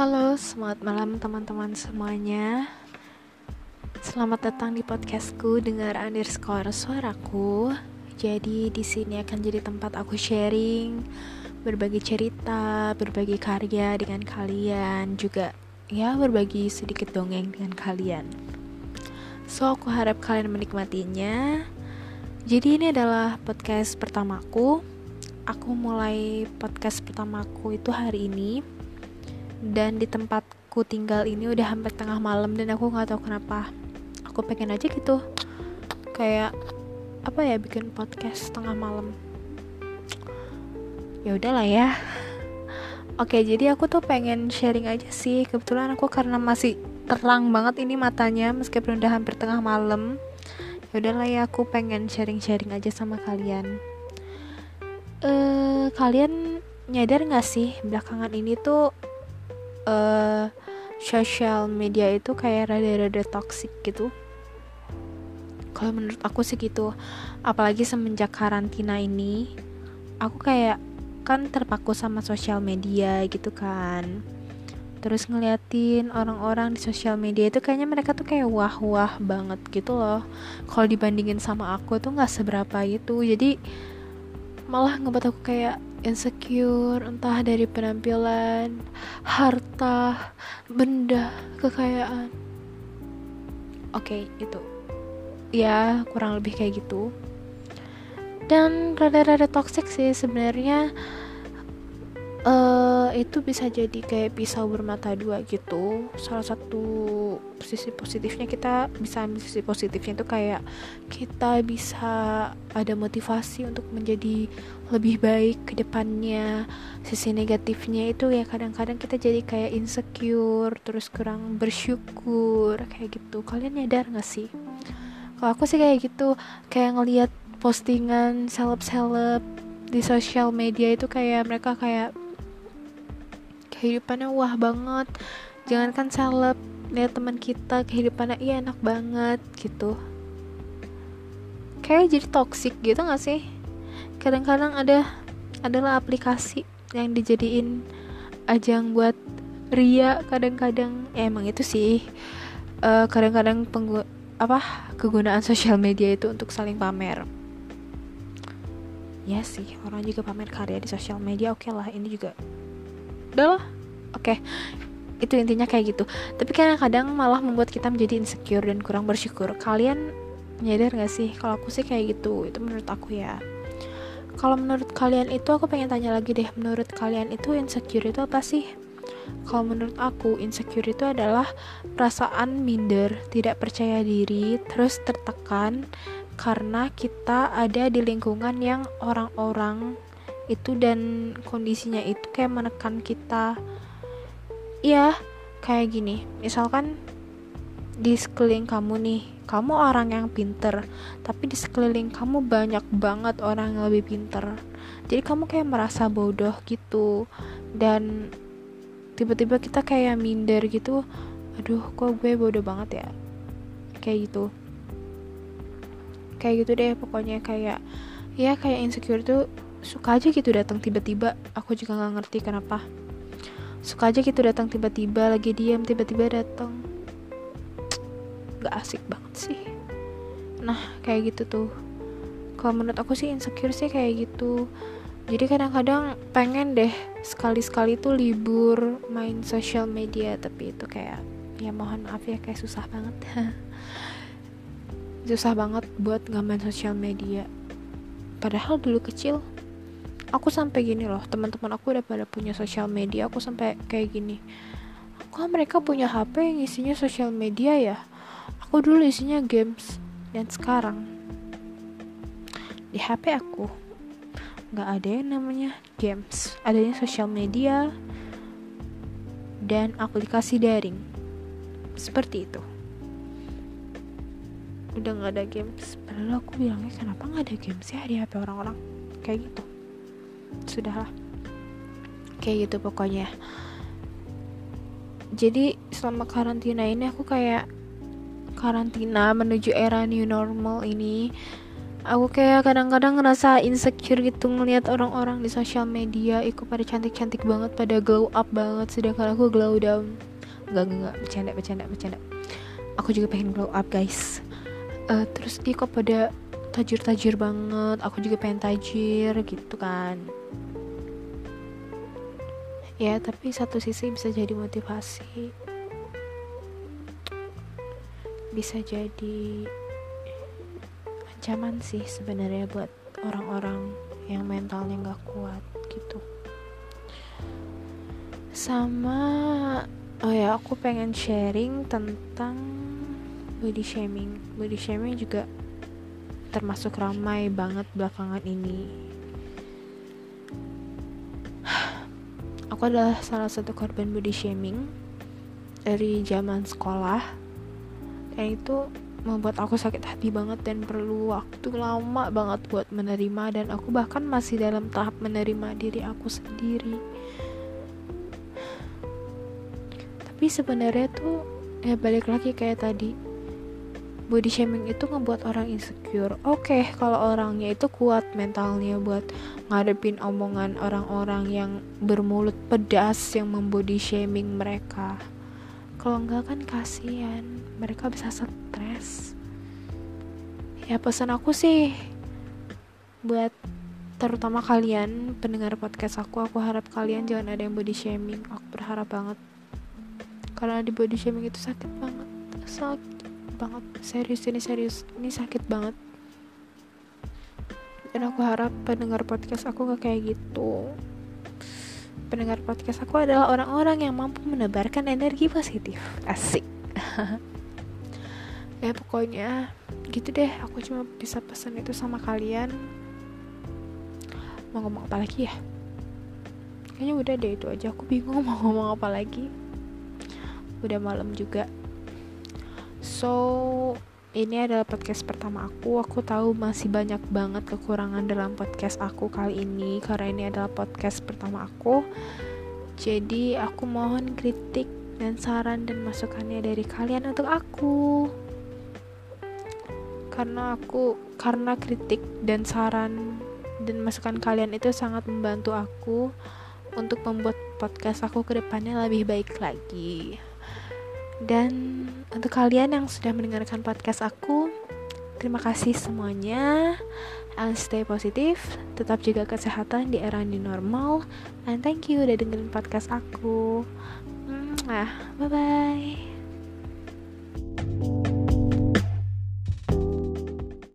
Halo, selamat malam teman-teman semuanya. Selamat datang di podcastku dengar underscore suaraku. Jadi di sini akan jadi tempat aku sharing, berbagi cerita, berbagi karya dengan kalian, juga ya berbagi sedikit dongeng dengan kalian. So aku harap kalian menikmatinya. Jadi ini adalah podcast pertamaku. Aku mulai podcast pertamaku itu hari ini dan di tempatku tinggal ini udah hampir tengah malam dan aku nggak tahu kenapa. Aku pengen aja gitu kayak apa ya bikin podcast tengah malam. Ya udahlah ya. Oke jadi aku tuh pengen sharing aja sih. Kebetulan aku karena masih terang banget ini matanya meskipun udah hampir tengah malam. Ya udahlah ya aku pengen sharing-sharing aja sama kalian. Eh kalian nyadar gak sih belakangan ini tuh uh, social media itu kayak rada-rada toxic gitu. Kalau menurut aku sih gitu. Apalagi semenjak karantina ini aku kayak kan terpaku sama sosial media gitu kan. Terus ngeliatin orang-orang di sosial media itu kayaknya mereka tuh kayak wah-wah banget gitu loh. Kalau dibandingin sama aku tuh nggak seberapa gitu jadi malah ngebuat aku kayak insecure entah dari penampilan, harta, benda, kekayaan. Oke, okay, itu. Ya, kurang lebih kayak gitu. Dan rada-rada toxic sih sebenarnya uh, itu bisa jadi kayak pisau bermata dua gitu. Salah satu sisi positifnya kita bisa ambil sisi positifnya itu kayak kita bisa ada motivasi untuk menjadi lebih baik ke depannya. Sisi negatifnya itu ya kadang-kadang kita jadi kayak insecure terus kurang bersyukur kayak gitu. Kalian nyadar gak sih? Kalau aku sih kayak gitu kayak ngelihat postingan seleb-seleb di sosial media itu kayak mereka kayak kehidupannya wah banget. Jangankan seleb lihat teman kita kehidupannya iya enak banget gitu. Kayak jadi toxic gitu gak sih? Kadang-kadang ada adalah aplikasi yang dijadiin ajang buat ria kadang-kadang. Ya, emang itu sih. Uh, kadang-kadang penggu apa kegunaan sosial media itu untuk saling pamer. Ya sih orang juga pamer karya di sosial media. Oke okay lah ini juga udah lah. Oke. Okay. itu intinya kayak gitu. Tapi kadang-kadang malah membuat kita menjadi insecure dan kurang bersyukur. Kalian nyadar gak sih? Kalau aku sih kayak gitu. Itu menurut aku ya. Kalau menurut kalian itu aku pengen tanya lagi deh. Menurut kalian itu insecure itu apa sih? Kalau menurut aku insecure itu adalah perasaan minder tidak percaya diri terus tertekan karena kita ada di lingkungan yang orang-orang itu dan kondisinya itu kayak menekan kita. Ya kayak gini. Misalkan di sekeliling kamu nih kamu orang yang pinter tapi di sekeliling kamu banyak banget orang yang lebih pinter. Jadi kamu kayak merasa bodoh gitu. Dan tiba-tiba kita kayak minder gitu. Aduh kok gue bodoh banget ya? Kayak gitu. Kayak gitu deh pokoknya kayak ya kayak insecure tuh suka aja gitu datang tiba-tiba. Aku juga nggak ngerti kenapa. Suka aja gitu datang tiba-tiba lagi diam tiba-tiba datang. Gak asik banget sih. Nah kayak gitu tuh. Kalau menurut aku sih insecure sih kayak gitu. Jadi kadang-kadang pengen deh sekali-sekali tuh libur main social media tapi itu kayak ya mohon maaf ya kayak susah banget. Susah banget buat nggak main social media. Padahal dulu kecil aku sampai gini loh teman-teman aku udah pada punya sosial media aku sampai kayak gini. Kok mereka punya HP yang isinya sosial media ya? Aku dulu isinya games dan sekarang di HP aku nggak ada yang namanya games. Adanya sosial media dan aplikasi daring. Seperti itu. Udah nggak ada games. Padahal aku bilangnya kenapa nggak ada games ya di HP orang-orang? Kayak gitu sudahlah. Kayak gitu pokoknya. Jadi selama karantina ini aku kayak karantina menuju era new normal ini aku kayak kadang-kadang ngerasa insecure gitu ngelihat orang-orang di sosial media ikut pada cantik-cantik banget pada glow up banget. Sedangkan aku glow down. Enggak, enggak bercanda bercanda bercanda. Aku juga pengen glow up guys. Uh, terus kok pada tajir-tajir banget aku juga pengen tajir gitu kan. Ya tapi satu sisi bisa jadi motivasi. Bisa jadi ancaman sih sebenarnya buat orang-orang yang mentalnya nggak kuat gitu. Sama oh ya aku pengen sharing tentang body shaming. Body shaming juga termasuk ramai banget belakangan ini. Aku adalah salah satu korban body shaming dari zaman sekolah. Dan itu membuat aku sakit hati banget dan perlu waktu lama banget buat menerima. Dan aku bahkan masih dalam tahap menerima diri aku sendiri. Tapi sebenarnya tuh ya balik lagi kayak tadi body shaming itu ngebuat orang insecure. Oke, okay, kalau orangnya itu kuat mentalnya buat ngadepin omongan orang-orang yang bermulut pedas yang membody shaming mereka. Kalau enggak kan kasihan, mereka bisa stres. Ya pesan aku sih buat terutama kalian pendengar podcast aku, aku harap kalian jangan ada yang body shaming. Aku berharap banget. Karena di body shaming itu sakit banget. Sakit banget. Serius ini serius. Ini sakit banget. Dan aku harap pendengar podcast aku gak kayak gitu. Pendengar podcast aku adalah orang-orang yang mampu menebarkan energi positif. Asik. Ya pokoknya gitu deh. Aku cuma bisa pesan itu sama kalian. Mau ngomong apa lagi ya? Kayaknya udah deh itu aja. Aku bingung mau ngomong apa lagi. Udah malam juga So, ini adalah podcast pertama aku. Aku tahu masih banyak banget kekurangan dalam podcast aku kali ini karena ini adalah podcast pertama aku. Jadi, aku mohon kritik dan saran dan masukannya dari kalian untuk aku. Karena aku karena kritik dan saran dan masukan kalian itu sangat membantu aku untuk membuat podcast aku ke depannya lebih baik lagi. Dan untuk kalian yang sudah mendengarkan podcast aku, terima kasih semuanya. And stay positif, tetap jaga kesehatan di era new normal. And thank you udah dengerin podcast aku. Bye bye.